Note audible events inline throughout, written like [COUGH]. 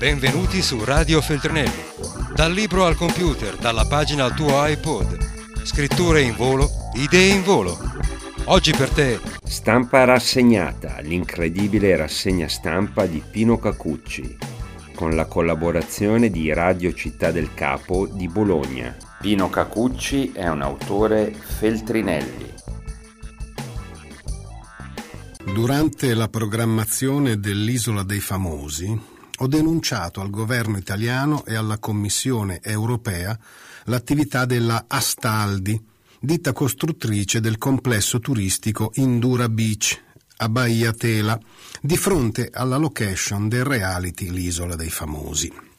Benvenuti su Radio Feltrinelli. Dal libro al computer, dalla pagina al tuo iPod. Scritture in volo, idee in volo. Oggi per te. Stampa rassegnata, l'incredibile rassegna stampa di Pino Cacucci, con la collaborazione di Radio Città del Capo di Bologna. Pino Cacucci è un autore Feltrinelli. Durante la programmazione dell'Isola dei Famosi ho denunciato al governo italiano e alla Commissione europea l'attività della Astaldi, ditta costruttrice del complesso turistico Indura Beach a Bahia Tela, di fronte alla location del reality L'Isola dei Famosi.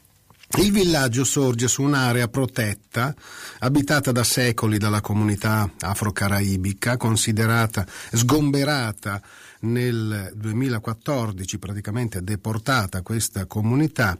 Il villaggio sorge su un'area protetta, abitata da secoli dalla comunità afro-caraibica, considerata sgomberata nel 2014, praticamente deportata questa comunità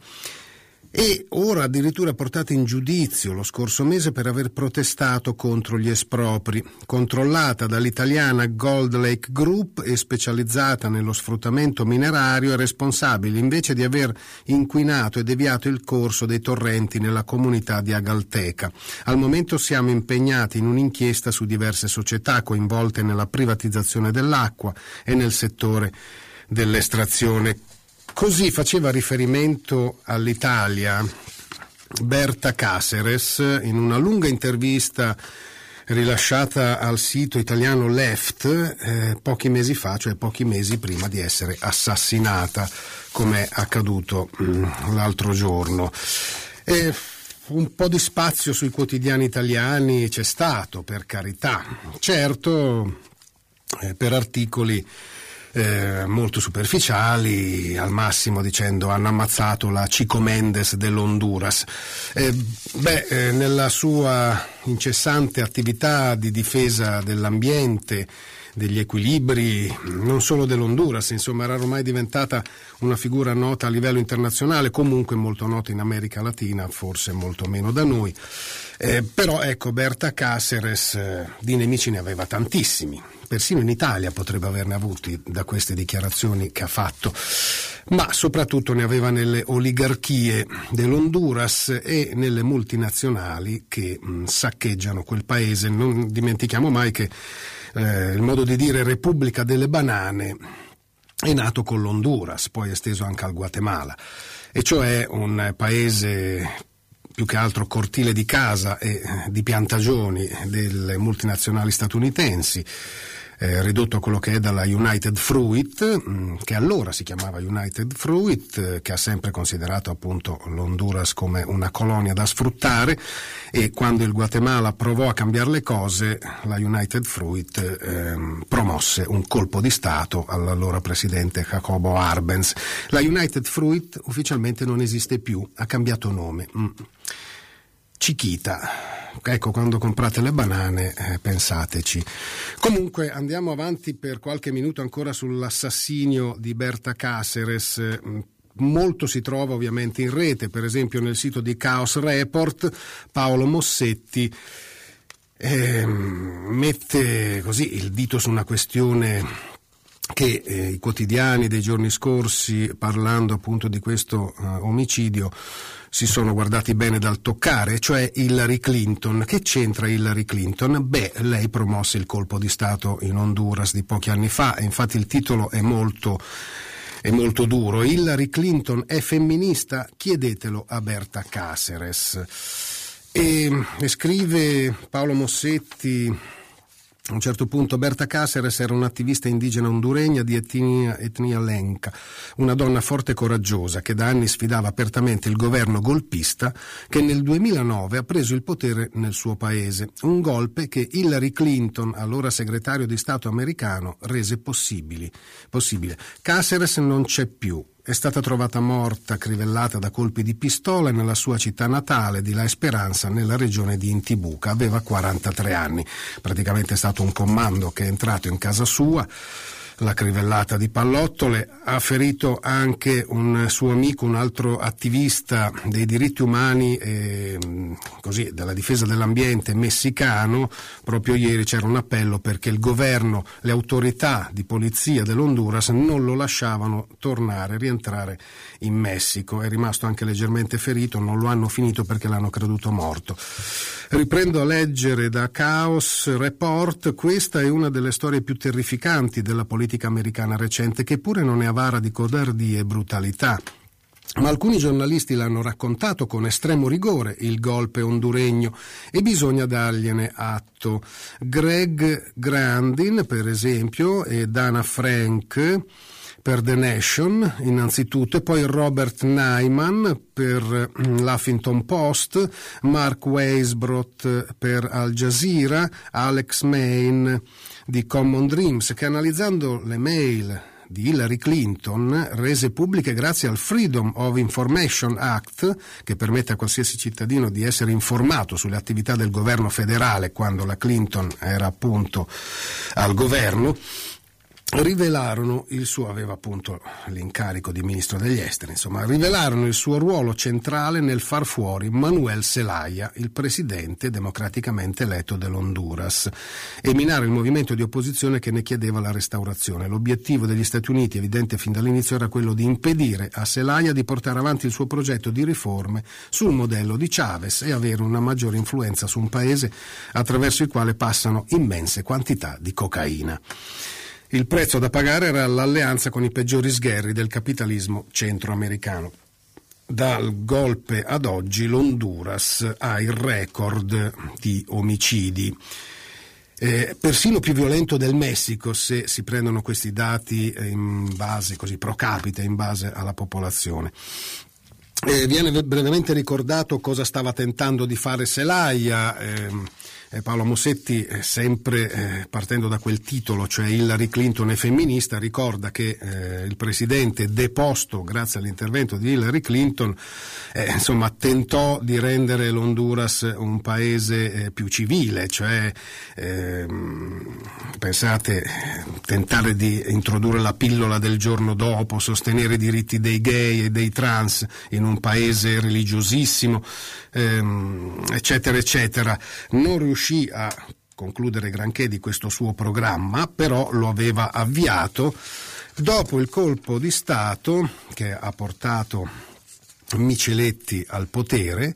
e ora addirittura portata in giudizio lo scorso mese per aver protestato contro gli espropri, controllata dall'italiana Gold Lake Group e specializzata nello sfruttamento minerario, è responsabile invece di aver inquinato e deviato il corso dei torrenti nella comunità di Agalteca. Al momento siamo impegnati in un'inchiesta su diverse società coinvolte nella privatizzazione dell'acqua e nel settore dell'estrazione Così faceva riferimento all'Italia Berta Caceres in una lunga intervista rilasciata al sito italiano Left eh, pochi mesi fa, cioè pochi mesi prima di essere assassinata, come è accaduto mm, l'altro giorno. E un po' di spazio sui quotidiani italiani c'è stato, per carità. Certo, eh, per articoli eh, molto superficiali, al massimo dicendo hanno ammazzato la Chico Mendes dell'Honduras. Eh, beh, eh, nella sua incessante attività di difesa dell'ambiente, degli equilibri, non solo dell'Honduras, insomma era ormai diventata una figura nota a livello internazionale, comunque molto nota in America Latina, forse molto meno da noi. Eh, però ecco, Berta Caceres eh, di nemici ne aveva tantissimi, persino in Italia potrebbe averne avuti da queste dichiarazioni che ha fatto, ma soprattutto ne aveva nelle oligarchie dell'Honduras e nelle multinazionali che mh, saccheggiano quel paese. Non dimentichiamo mai che eh, il modo di dire Repubblica delle Banane è nato con l'Honduras, poi esteso anche al Guatemala, e cioè un paese più che altro cortile di casa e eh, di piantagioni delle multinazionali statunitensi eh, ridotto a quello che è dalla United Fruit, mm, che allora si chiamava United Fruit, eh, che ha sempre considerato appunto l'Honduras come una colonia da sfruttare e quando il Guatemala provò a cambiare le cose, la United Fruit eh, promosse un colpo di Stato all'allora presidente Jacobo Arbenz. La United Fruit ufficialmente non esiste più, ha cambiato nome. Mm. Chiquita ecco, quando comprate le banane, eh, pensateci. Comunque andiamo avanti per qualche minuto ancora sull'assassinio di Berta Caceres. Molto si trova ovviamente in rete, per esempio nel sito di Chaos Report, Paolo Mossetti eh, mette così il dito su una questione che eh, i quotidiani dei giorni scorsi, parlando appunto di questo eh, omicidio, si sono guardati bene dal toccare, cioè Hillary Clinton. Che c'entra Hillary Clinton? Beh, lei promosse il colpo di Stato in Honduras di pochi anni fa, infatti il titolo è molto è molto duro. Hillary Clinton è femminista? Chiedetelo a Berta Caceres. E, e scrive Paolo Mossetti a un certo punto Berta Cáceres era un'attivista indigena honduregna di etnia, etnia lenca, una donna forte e coraggiosa che da anni sfidava apertamente il governo golpista che nel 2009 ha preso il potere nel suo paese, un golpe che Hillary Clinton, allora segretario di Stato americano, rese possibile. Cáceres non c'è più, è stata trovata morta, crivellata da colpi di pistola nella sua città natale di La Esperanza, nella regione di Intibuca. Aveva 43 anni. Praticamente è stato un comando che è entrato in casa sua la crivellata di pallottole, ha ferito anche un suo amico, un altro attivista dei diritti umani e così, della difesa dell'ambiente messicano. Proprio ieri c'era un appello perché il governo, le autorità di polizia dell'Honduras non lo lasciavano tornare, rientrare in Messico. È rimasto anche leggermente ferito, non lo hanno finito perché l'hanno creduto morto. Riprendo a leggere da Chaos Report, questa è una delle storie più terrificanti della politica americana recente, che pure non è avara di codardia e brutalità. Ma alcuni giornalisti l'hanno raccontato con estremo rigore il golpe honduregno e bisogna dargliene atto. Greg Grandin, per esempio, e Dana Frank per The Nation innanzitutto e poi Robert Nyman per mm, l'Huffington Post, Mark Weisbrot per Al Jazeera, Alex Main di Common Dreams che analizzando le mail di Hillary Clinton, rese pubbliche grazie al Freedom of Information Act, che permette a qualsiasi cittadino di essere informato sulle attività del governo federale quando la Clinton era appunto al governo, rivelarono il suo, aveva appunto l'incarico di ministro degli esteri, insomma, rivelarono il suo ruolo centrale nel far fuori Manuel Zelaya, il presidente democraticamente eletto dell'Honduras, e minare il movimento di opposizione che ne chiedeva la restaurazione. L'obiettivo degli Stati Uniti, evidente fin dall'inizio, era quello di impedire a Zelaya di portare avanti il suo progetto di riforme sul modello di Chavez e avere una maggiore influenza su un paese attraverso il quale passano immense quantità di cocaina. Il prezzo da pagare era l'alleanza con i peggiori sgherri del capitalismo centroamericano. Dal golpe ad oggi l'Honduras ha il record di omicidi. Eh, persino più violento del Messico se si prendono questi dati in base, così pro capite, in base alla popolazione. Eh, viene brevemente ricordato cosa stava tentando di fare Selaia. Eh, eh, Paolo Mossetti, eh, sempre eh, partendo da quel titolo, cioè Hillary Clinton è femminista, ricorda che eh, il presidente deposto grazie all'intervento di Hillary Clinton eh, insomma, tentò di rendere l'Honduras un paese eh, più civile, cioè ehm, pensate tentare di introdurre la pillola del giorno dopo, sostenere i diritti dei gay e dei trans in un paese religiosissimo, ehm, eccetera, eccetera. Non riuscì a concludere granché di questo suo programma, però lo aveva avviato dopo il colpo di Stato che ha portato Miceletti al potere.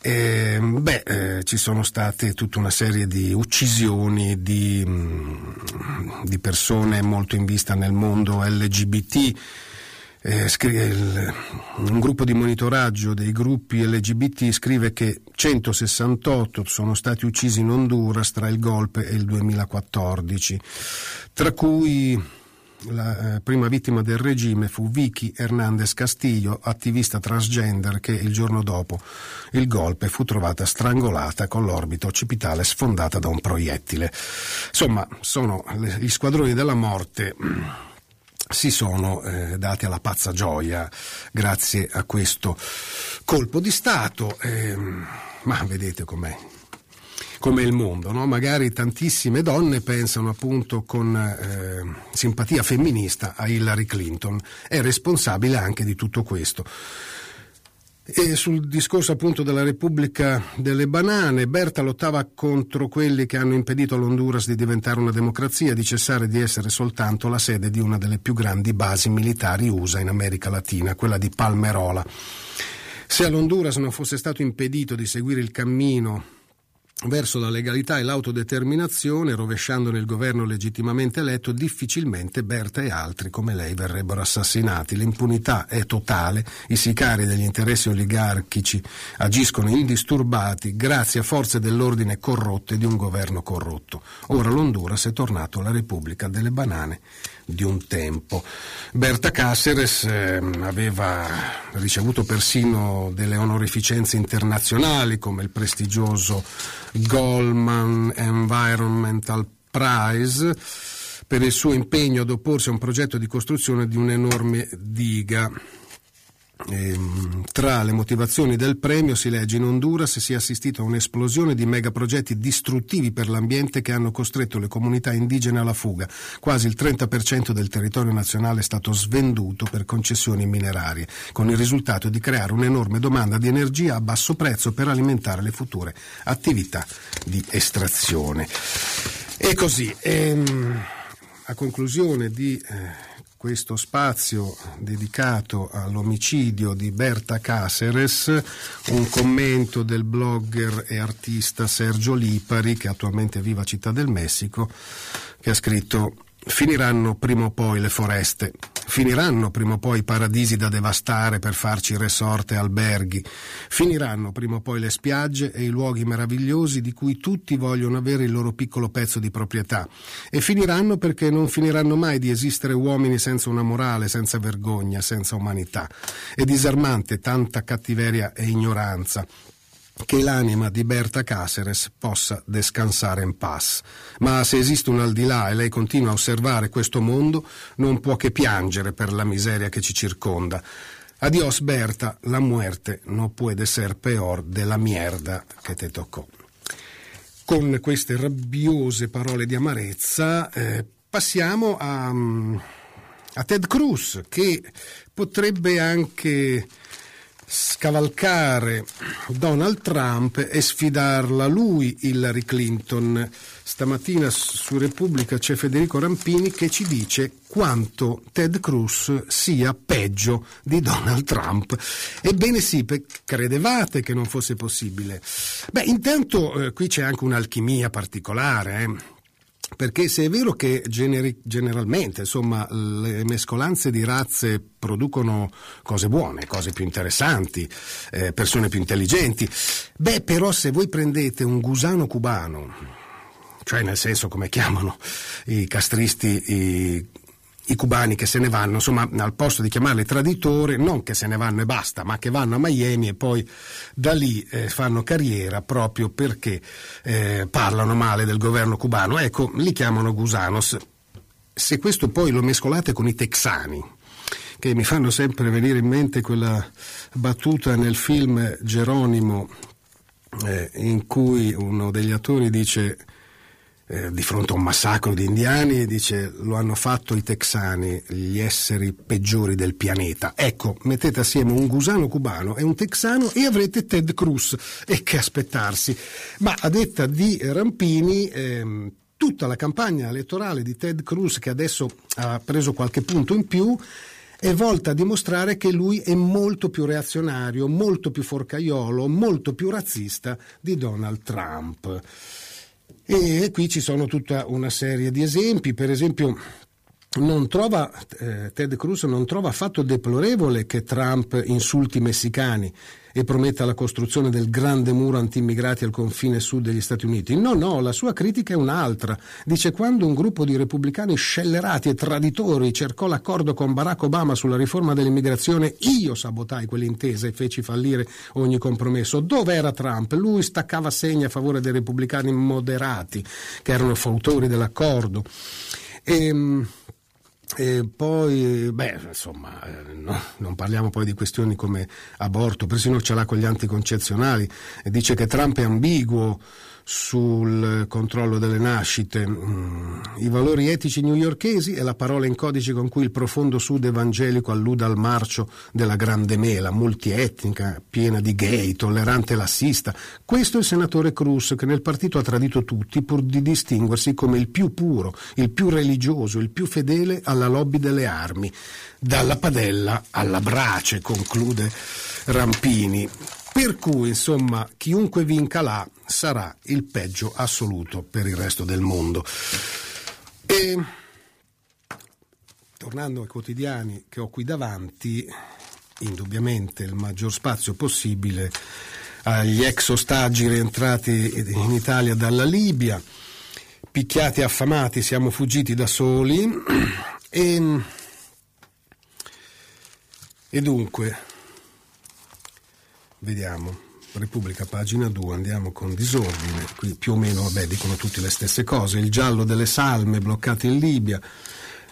Eh, beh, eh, ci sono state tutta una serie di uccisioni di, mh, di persone molto in vista nel mondo LGBT, eh, il, un gruppo di monitoraggio dei gruppi LGBT scrive che 168 sono stati uccisi in Honduras tra il golpe e il 2014, tra cui la eh, prima vittima del regime fu Vicky Hernandez Castillo, attivista transgender che il giorno dopo il golpe fu trovata strangolata con l'orbito occipitale sfondata da un proiettile. Insomma, sono gli squadroni della morte si sono eh, dati alla pazza gioia grazie a questo colpo di Stato. Eh, ma vedete com'è, com'è il mondo, no? magari tantissime donne pensano appunto con eh, simpatia femminista a Hillary Clinton, è responsabile anche di tutto questo. E sul discorso appunto della Repubblica delle Banane, Berta lottava contro quelli che hanno impedito all'Honduras di diventare una democrazia, di cessare di essere soltanto la sede di una delle più grandi basi militari USA in America Latina, quella di Palmerola. Se all'Honduras non fosse stato impedito di seguire il cammino verso la legalità e l'autodeterminazione, rovesciandone il governo legittimamente eletto, difficilmente Berta e altri come lei verrebbero assassinati. L'impunità è totale, i sicari degli interessi oligarchici agiscono indisturbati grazie a forze dell'ordine corrotte di un governo corrotto. Ora l'Honduras è tornato alla Repubblica delle banane di un tempo. Berta Cáceres eh, aveva ricevuto persino delle onorificenze internazionali come il prestigioso Goldman Environmental Prize per il suo impegno ad opporsi a un progetto di costruzione di un'enorme diga tra le motivazioni del premio si legge in Honduras si è assistito a un'esplosione di megaprogetti distruttivi per l'ambiente che hanno costretto le comunità indigene alla fuga. Quasi il 30% del territorio nazionale è stato svenduto per concessioni minerarie, con il risultato di creare un'enorme domanda di energia a basso prezzo per alimentare le future attività di estrazione. E così, ehm, a conclusione di eh, questo spazio dedicato all'omicidio di Berta Caceres, un commento del blogger e artista Sergio Lipari, che attualmente vive a Città del Messico, che ha scritto Finiranno prima o poi le foreste, finiranno prima o poi i paradisi da devastare per farci resort e alberghi, finiranno prima o poi le spiagge e i luoghi meravigliosi di cui tutti vogliono avere il loro piccolo pezzo di proprietà. E finiranno perché non finiranno mai di esistere uomini senza una morale, senza vergogna, senza umanità. È disarmante tanta cattiveria e ignoranza che l'anima di Berta Caceres possa descansare in pace. Ma se esiste un al di là e lei continua a osservare questo mondo, non può che piangere per la miseria che ci circonda. Adios Berta, la muerte no puede ser peor della mierda che te toccò. Con queste rabbiose parole di amarezza eh, passiamo a, a Ted Cruz che potrebbe anche scavalcare Donald Trump e sfidarla lui Hillary Clinton. Stamattina su Repubblica c'è Federico Rampini che ci dice quanto Ted Cruz sia peggio di Donald Trump. Ebbene sì, credevate che non fosse possibile. Beh, intanto eh, qui c'è anche un'alchimia particolare. Eh perché se è vero che generi, generalmente insomma, le mescolanze di razze producono cose buone, cose più interessanti, eh, persone più intelligenti, beh però se voi prendete un gusano cubano, cioè nel senso come chiamano i castristi i i cubani che se ne vanno, insomma, al posto di chiamarli traditori, non che se ne vanno e basta, ma che vanno a Miami e poi da lì eh, fanno carriera proprio perché eh, parlano male del governo cubano. Ecco, li chiamano gusanos. Se questo poi lo mescolate con i texani, che mi fanno sempre venire in mente quella battuta nel film Geronimo, eh, in cui uno degli attori dice eh, di fronte a un massacro di indiani e dice lo hanno fatto i texani, gli esseri peggiori del pianeta. Ecco, mettete assieme un gusano cubano e un texano e avrete Ted Cruz. E che aspettarsi. Ma a detta di Rampini, ehm, tutta la campagna elettorale di Ted Cruz, che adesso ha preso qualche punto in più, è volta a dimostrare che lui è molto più reazionario, molto più forcaiolo, molto più razzista di Donald Trump. E qui ci sono tutta una serie di esempi, per esempio non trova, eh, Ted Cruz non trova affatto deplorevole che Trump insulti i messicani e prometta la costruzione del grande muro anti-immigrati al confine sud degli Stati Uniti. No, no, la sua critica è un'altra. Dice quando un gruppo di repubblicani scellerati e traditori cercò l'accordo con Barack Obama sulla riforma dell'immigrazione, io sabotai quell'intesa e feci fallire ogni compromesso. Dove era Trump? Lui staccava segni a favore dei repubblicani moderati che erano fautori dell'accordo. E, ehm, e poi, beh, insomma, eh, no, non parliamo poi di questioni come aborto, persino ce l'ha con gli anticoncezionali. E dice che Trump è ambiguo sul controllo delle nascite. Mm, I valori etici newyorkesi è la parola in codice con cui il profondo sud evangelico alluda al marcio della grande mela, multietnica, piena di gay, tollerante e lassista. Questo è il senatore Cruz che nel partito ha tradito tutti pur di distinguersi come il più puro, il più religioso, il più fedele alla lobby delle armi. Dalla padella alla brace, conclude Rampini. Per cui, insomma, chiunque vinca là sarà il peggio assoluto per il resto del mondo. E tornando ai quotidiani che ho qui davanti, indubbiamente il maggior spazio possibile agli ex ostaggi rientrati in Italia dalla Libia, picchiati e affamati, siamo fuggiti da soli e, e dunque Vediamo, Repubblica, pagina 2, andiamo con disordine, qui più o meno vabbè, dicono tutte le stesse cose, il giallo delle salme bloccate in Libia,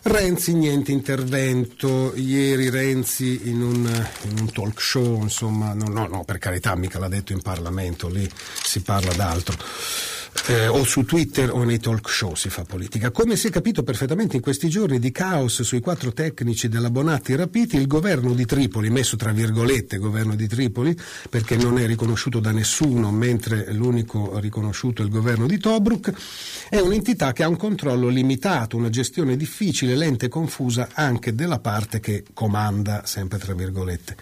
Renzi niente intervento, ieri Renzi in un, in un talk show, insomma, no, no, no, per carità, mica l'ha detto in Parlamento, lì si parla d'altro eh, o su Twitter o nei talk show si fa politica. Come si è capito perfettamente in questi giorni di caos sui quattro tecnici della Bonatti rapiti, il governo di Tripoli, messo tra virgolette governo di Tripoli, perché non è riconosciuto da nessuno, mentre l'unico riconosciuto è il governo di Tobruk, è un'entità che ha un controllo limitato, una gestione difficile, lenta e confusa anche della parte che comanda, sempre tra virgolette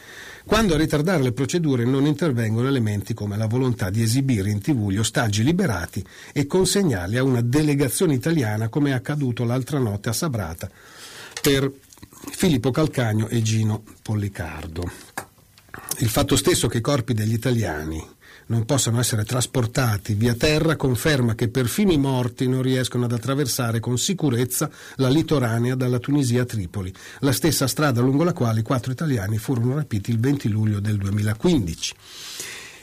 quando a ritardare le procedure non intervengono elementi come la volontà di esibire in tv gli ostaggi liberati e consegnarli a una delegazione italiana come è accaduto l'altra notte a Sabrata per Filippo Calcagno e Gino Pollicardo. Il fatto stesso che i corpi degli italiani non possano essere trasportati via terra conferma che perfino i morti non riescono ad attraversare con sicurezza la litoranea dalla Tunisia a Tripoli, la stessa strada lungo la quale i quattro italiani furono rapiti il 20 luglio del 2015.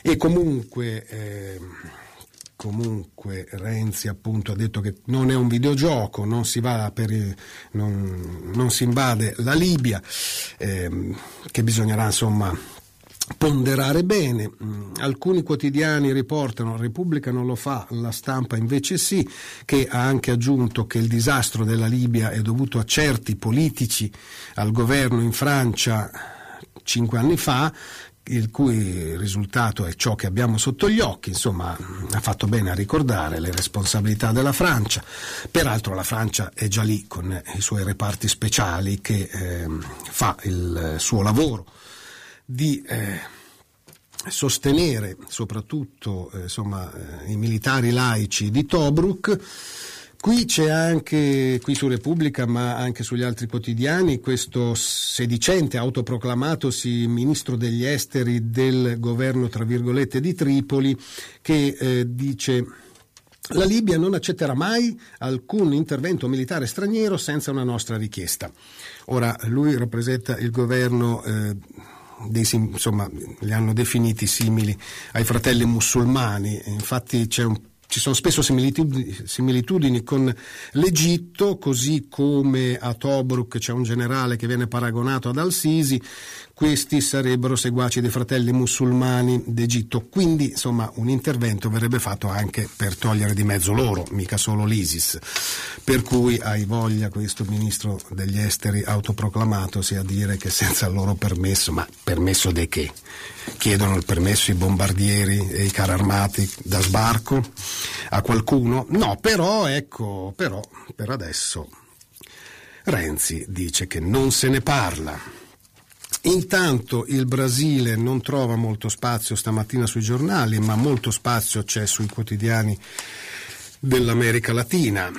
E comunque... Eh, comunque Renzi appunto ha detto che non è un videogioco, non si, per, non, non si invade la Libia, eh, che bisognerà insomma ponderare bene. Mm, alcuni quotidiani riportano, Repubblica non lo fa, la stampa invece sì, che ha anche aggiunto che il disastro della Libia è dovuto a certi politici al governo in Francia cinque anni fa, il cui risultato è ciò che abbiamo sotto gli occhi, insomma ha fatto bene a ricordare le responsabilità della Francia, peraltro la Francia è già lì con i suoi reparti speciali che eh, fa il suo lavoro di eh, sostenere soprattutto eh, insomma, eh, i militari laici di Tobruk. Qui c'è anche, qui su Repubblica, ma anche sugli altri quotidiani, questo sedicente autoproclamatosi ministro degli esteri del governo, tra virgolette, di Tripoli, che eh, dice la Libia non accetterà mai alcun intervento militare straniero senza una nostra richiesta. Ora, lui rappresenta il governo eh, dei, insomma, li hanno definiti simili ai fratelli musulmani, infatti un, ci sono spesso similitudini, similitudini, con l'Egitto, così come a Tobruk c'è un generale che viene paragonato ad Al-Sisi, questi sarebbero seguaci dei fratelli musulmani d'Egitto. Quindi, insomma, un intervento verrebbe fatto anche per togliere di mezzo loro, mica solo l'ISIS. Per cui hai voglia questo ministro degli esteri autoproclamato sia a dire che senza il loro permesso, ma permesso di che? Chiedono il permesso i bombardieri e i carri armati da sbarco a qualcuno? No, però ecco, però per adesso Renzi dice che non se ne parla. Intanto il Brasile non trova molto spazio stamattina sui giornali, ma molto spazio c'è sui quotidiani dell'America Latina.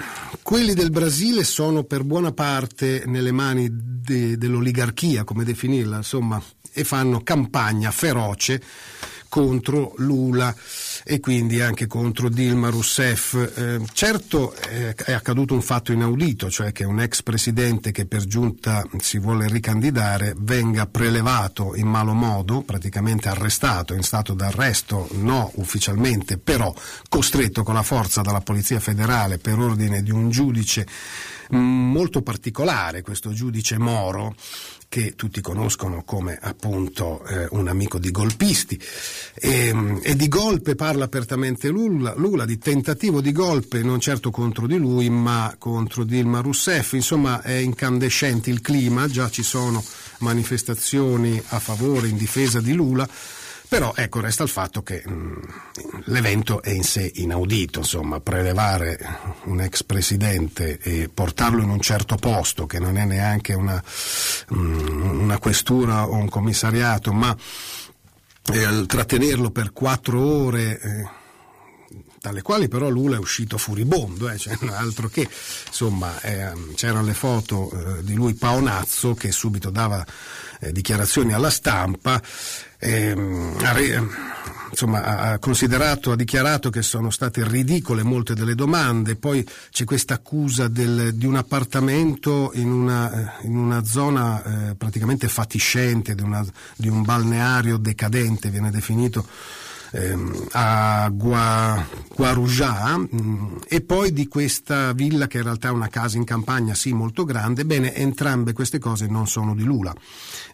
Quelli del Brasile sono per buona parte nelle mani de, dell'oligarchia, come definirla, insomma, e fanno campagna feroce contro Lula e quindi anche contro Dilma Rousseff. Eh, certo eh, è accaduto un fatto inaudito, cioè che un ex presidente che per giunta si vuole ricandidare venga prelevato in malo modo, praticamente arrestato, in stato d'arresto, no ufficialmente, però costretto con la forza dalla Polizia federale per ordine di un giudice mm, molto particolare, questo giudice Moro, che tutti conoscono come appunto eh, un amico di golpisti. E, ehm, e, di golpe parla apertamente Lula, Lula, di tentativo di golpe non certo contro di lui ma contro Dilma Rousseff, insomma è incandescente il clima, già ci sono manifestazioni a favore, in difesa di Lula però ecco, resta il fatto che mh, mm, l'evento è in sé inaudito, insomma, prelevare un ex presidente e portarlo in un certo posto, che non è neanche una, mh, mm, una questura o un commissariato, ma eh, trattenerlo per quattro ore. Eh, dalle quali però Lula è uscito furibondo, eh, cioè, [LAUGHS] altro che, insomma, eh, c'erano le foto eh, di lui paonazzo che subito dava eh, dichiarazioni alla stampa, ehm, ha, insomma, ha considerato, ha dichiarato che sono state ridicole molte delle domande, poi c'è questa accusa di un appartamento in una, in una zona eh, praticamente fatiscente, di, una, di un balneario decadente, viene definito ehm, a Gua, Guarujá mh, mm, e poi di questa villa che in realtà è una casa in campagna, sì, molto grande. Bene, entrambe queste cose non sono di Lula.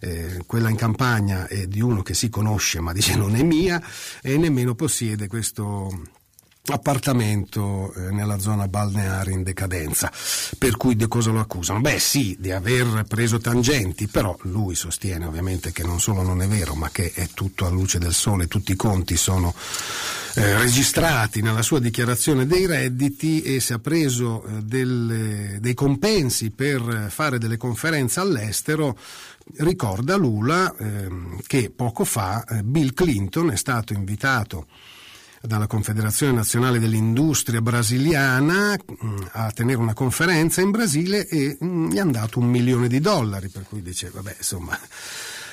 Eh, quella in campagna è di uno che si conosce ma dice non è mia e nemmeno possiede questo appartamento eh, nella zona balneare in decadenza. Per cui di cosa lo accusano? Beh sì, di aver preso tangenti, però lui sostiene ovviamente che non solo non è vero, ma che è tutto a luce del sole, tutti i conti sono eh, registrati nella sua dichiarazione dei redditi e si è preso eh, delle, dei compensi per fare delle conferenze all'estero ricorda Lula eh, che poco fa eh, Bill Clinton è stato invitato dalla Confederazione Nazionale dell'Industria Brasiliana mm, a tenere una conferenza in Brasile e mm, gli hanno dato un milione di dollari, per cui dice, vabbè, insomma,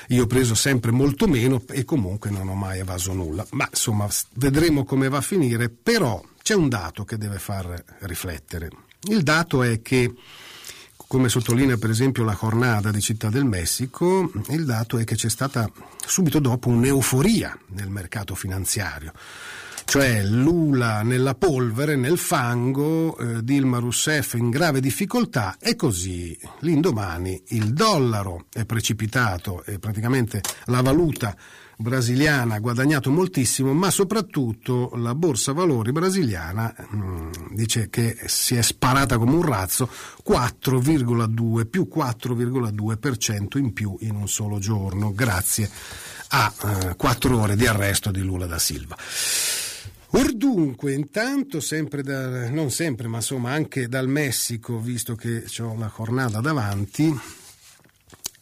io ho preso sempre molto meno e comunque non ho mai evaso nulla. Ma insomma, vedremo come va a finire, però c'è un dato che deve far riflettere. Il dato è che come sottolinea per esempio la jornada di Città del Messico, il dato è che c'è stata subito dopo un'euforia nel mercato finanziario cioè Lula nella polvere, nel fango, eh, Dilma Rousseff in grave difficoltà e così l'indomani il dollaro è precipitato e praticamente la valuta brasiliana ha guadagnato moltissimo, ma soprattutto la borsa valori brasiliana mh, mm, dice che si è sparata come un razzo 4,2 più 4,2% in più in un solo giorno, grazie a eh, 4 ore di arresto di Lula da Silva. Or dunque, intanto, sempre da, non sempre, ma insomma anche dal Messico, visto che ho la jornada davanti,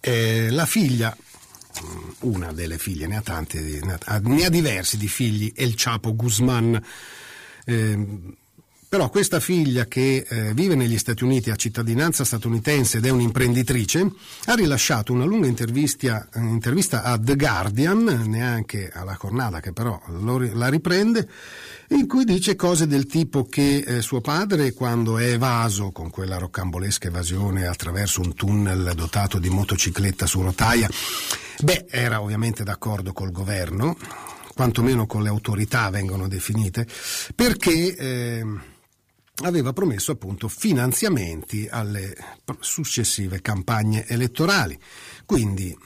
eh, la figlia, mm, una delle figlie, ne ha tante, ne ha, ne ha diversi di figli, El Chapo Guzman, eh, però questa figlia che eh, vive negli Stati Uniti, ha cittadinanza statunitense ed è un'imprenditrice, ha rilasciato una lunga intervista, intervista a The Guardian, neanche alla Cornada che però lo, la riprende, in cui dice cose del tipo che eh, suo padre, quando è evaso con quella roccambolesca evasione attraverso un tunnel dotato di motocicletta su rotaia, beh, era ovviamente d'accordo col governo, quantomeno con le autorità vengono definite, perché... Eh, aveva promesso appunto finanziamenti alle successive campagne elettorali. Quindi,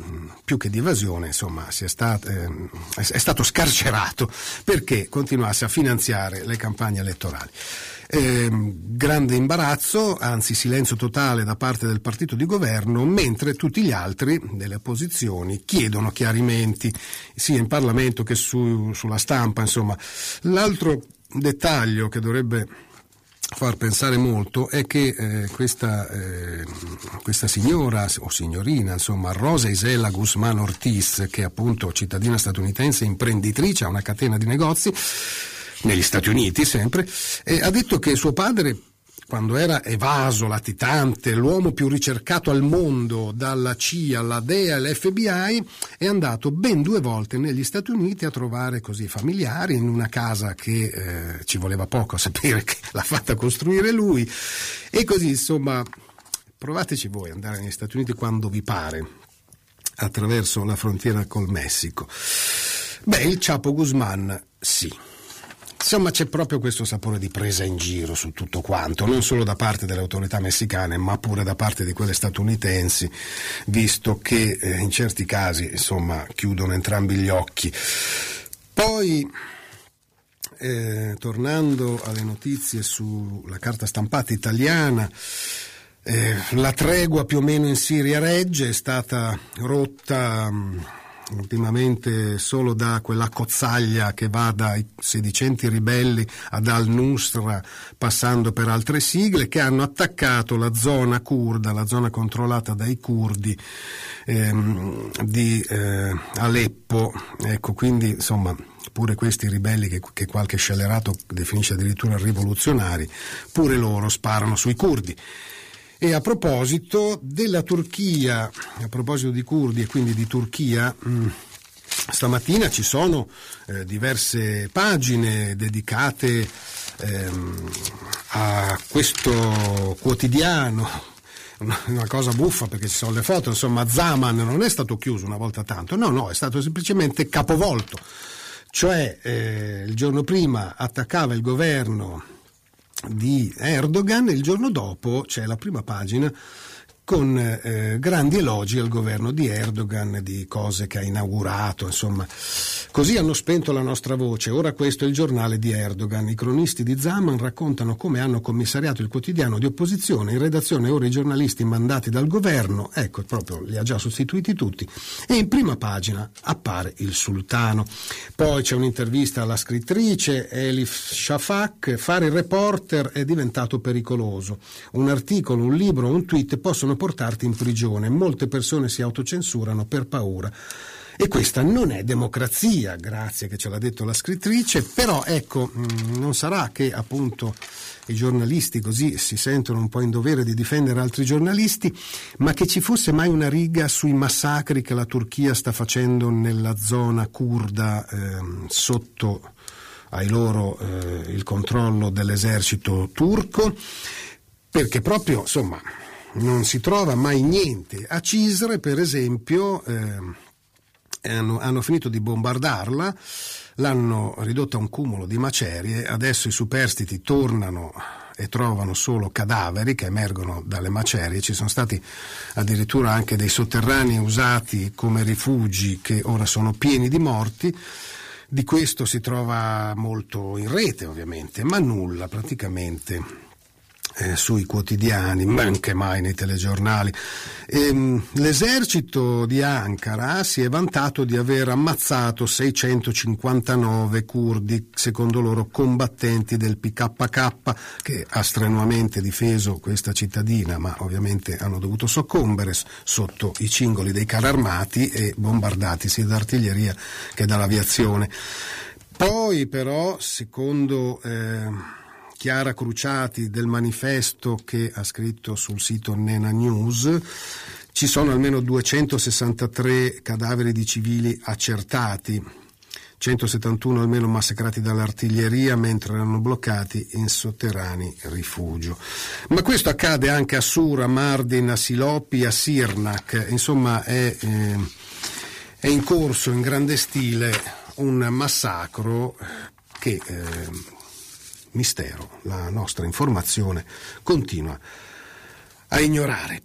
più che di evasione, insomma, è stato, eh, è stato scarcerato perché continuasse a finanziare le campagne elettorali. Eh, grande imbarazzo, anzi silenzio totale da parte del partito di governo, mentre tutti gli altri delle opposizioni chiedono chiarimenti sia in Parlamento che su, sulla stampa. Insomma. L'altro dettaglio che dovrebbe far pensare molto è che eh, questa, eh, questa, signora o signorina, insomma, Rosa Isela Guzman Ortiz, che è appunto cittadina statunitense, imprenditrice, ha una catena di negozi, negli Stati Uniti sempre, eh, ha detto che suo padre quando era evaso, latitante, l'uomo più ricercato al mondo dalla CIA, alla DEA e all'FBI, è andato ben due volte negli Stati Uniti a trovare così familiari in una casa che eh, ci voleva poco a sapere che l'ha fatta costruire lui e così insomma provateci voi ad andare negli Stati Uniti quando vi pare attraverso la frontiera col Messico. Beh, il Chapo Guzman sì Insomma c'è proprio questo sapore di presa in giro su tutto quanto, non solo da parte delle autorità messicane, ma pure da parte di quelle statunitensi, visto che eh, in certi casi insomma, chiudono entrambi gli occhi. Poi, eh, tornando alle notizie sulla carta stampata italiana, eh, la tregua più o meno in Siria regge, è stata rotta. Mh, ultimamente solo da quella cozzaglia che va dai sedicenti ribelli ad al-Nusra passando per altre sigle che hanno attaccato la zona kurda, la zona controllata dai curdi ehm, di eh, Aleppo. Ecco, quindi insomma pure questi ribelli che, che qualche scellerato definisce addirittura rivoluzionari, pure loro sparano sui curdi. E a proposito della Turchia, a proposito di curdi e quindi di Turchia, mm, stamattina ci sono eh, diverse pagine dedicate ehm, a questo quotidiano. Una cosa buffa perché ci sono le foto, insomma Zaman non è stato chiuso una volta tanto, no, no, è stato semplicemente capovolto. Cioè eh, il giorno prima attaccava il governo di Erdogan e il giorno dopo c'è la prima pagina con eh, grandi elogi al governo di Erdogan, di cose che ha inaugurato, insomma. Così hanno spento la nostra voce. Ora questo è il giornale di Erdogan. I cronisti di Zaman raccontano come hanno commissariato il quotidiano di opposizione. In redazione ora i giornalisti mandati dal governo, ecco, proprio li ha già sostituiti tutti. E in prima pagina appare il sultano. Poi c'è un'intervista alla scrittrice Elif Shafak. Fare il reporter è diventato pericoloso. Un articolo, un libro, un tweet possono possono portarti in prigione. Molte persone si autocensurano per paura. E questa non è democrazia, grazie che ce l'ha detto la scrittrice, però ecco, mm, non sarà che appunto i giornalisti così si sentono un po' in dovere di difendere altri giornalisti, ma che ci fosse mai una riga sui massacri che la Turchia sta facendo nella zona kurda eh, sotto ai loro eh, il controllo dell'esercito turco, perché proprio insomma non si trova mai niente. A Cisre, per esempio, eh, hanno, hanno finito di bombardarla, l'hanno ridotta a un cumulo di macerie, adesso i superstiti tornano e trovano solo cadaveri che emergono dalle macerie, ci sono stati addirittura anche dei sotterranei usati come rifugi che ora sono pieni di morti. Di questo si trova molto in rete ovviamente, ma nulla praticamente eh, sui quotidiani, ma anche mai nei telegiornali. E, ehm, l'esercito di Ankara si è vantato di aver ammazzato 659 curdi, secondo loro combattenti del PKK, che ha strenuamente difeso questa cittadina, ma ovviamente hanno dovuto soccombere sotto i cingoli dei carri armati e bombardati sia d'artiglieria che dall'aviazione. Poi però, secondo eh, Chiara Cruciati del manifesto che ha scritto sul sito Nena News, ci sono almeno 263 cadaveri di civili accertati, 171 almeno massacrati dall'artiglieria mentre erano bloccati in sotterranei rifugio. Ma questo accade anche a Sura, Mardin, a Silopi, a Sirnak, insomma è, eh, è in corso in grande stile un massacro che eh, mistero la nostra informazione continua a ignorare.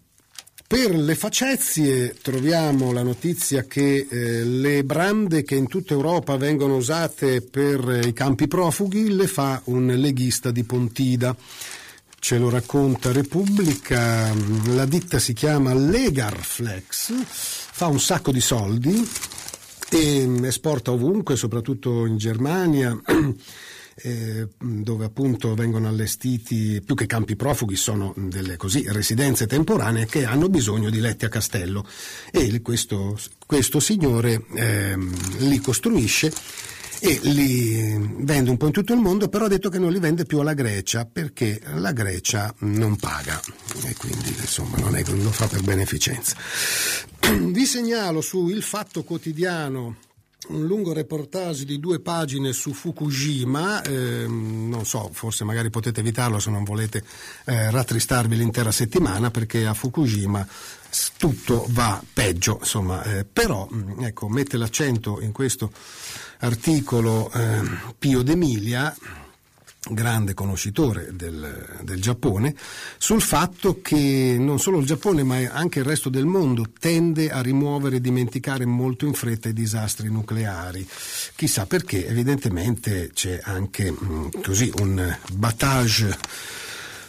Per le facezie troviamo la notizia che eh, le brande che in tutta Europa vengono usate per i campi profughi le fa un leghista di Pontida. Ce lo racconta Repubblica, la ditta si chiama Legarflex, fa un sacco di soldi e esporta ovunque, soprattutto in Germania [CLEARS THROAT] eh, dove appunto vengono allestiti più che campi profughi sono delle così, residenze temporanee che hanno bisogno di letti a castello e questo, questo signore eh, li costruisce e li vende un po' in tutto il mondo, però ha detto che non li vende più alla Grecia perché la Grecia non paga e quindi insomma non è lo fa per beneficenza. [CLEARS THROAT] Vi segnalo su Il Fatto Quotidiano un lungo reportage di due pagine su Fukushima, eh, non so, forse magari potete evitarlo se non volete eh, rattristarvi l'intera settimana perché a Fukushima tutto va peggio, insomma, eh, però mm, ecco, mette l'accento in questo articolo eh, Pio D'Emilia grande conoscitore del, del, Giappone, sul fatto che non solo il Giappone ma anche il resto del mondo tende a rimuovere e dimenticare molto in fretta i disastri nucleari. Chissà perché, evidentemente c'è anche mh, mm, così un battage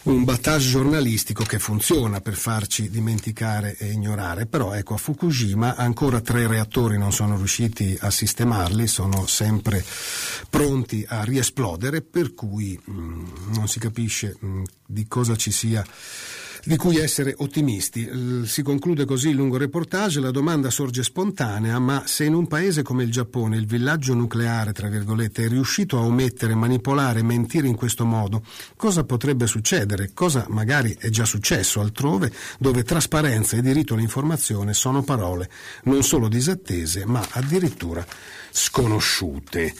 un battage giornalistico che funziona per farci dimenticare e ignorare, però ecco a Fukushima ancora tre reattori non sono riusciti a sistemarli, sono sempre pronti a riesplodere, per cui mh, mm, non si capisce mh, mm, di cosa ci sia di cui essere ottimisti. Si conclude così il lungo reportage, la domanda sorge spontanea, ma se in un paese come il Giappone il villaggio nucleare, tra virgolette, è riuscito a omettere, manipolare mentire in questo modo, cosa potrebbe succedere? Cosa magari è già successo altrove, dove trasparenza e diritto all'informazione sono parole non solo disattese, ma addirittura sconosciute.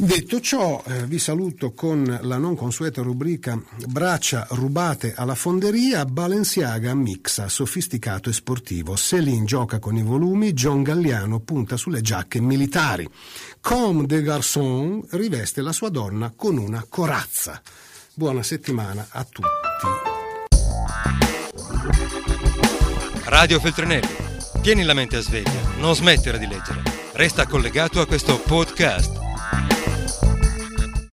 Detto ciò, eh, vi saluto con la non consueta rubrica Braccia rubate alla fonderia, Balenciaga mixa sofisticato e sportivo, Céline gioca con i volumi, John Galliano punta sulle giacche militari, Comme des Garçons riveste la sua donna con una corazza. Buona settimana a tutti. Radio Feltrinelli, tieni la mente a sveglia, non smettere di leggere. Resta collegato a questo podcast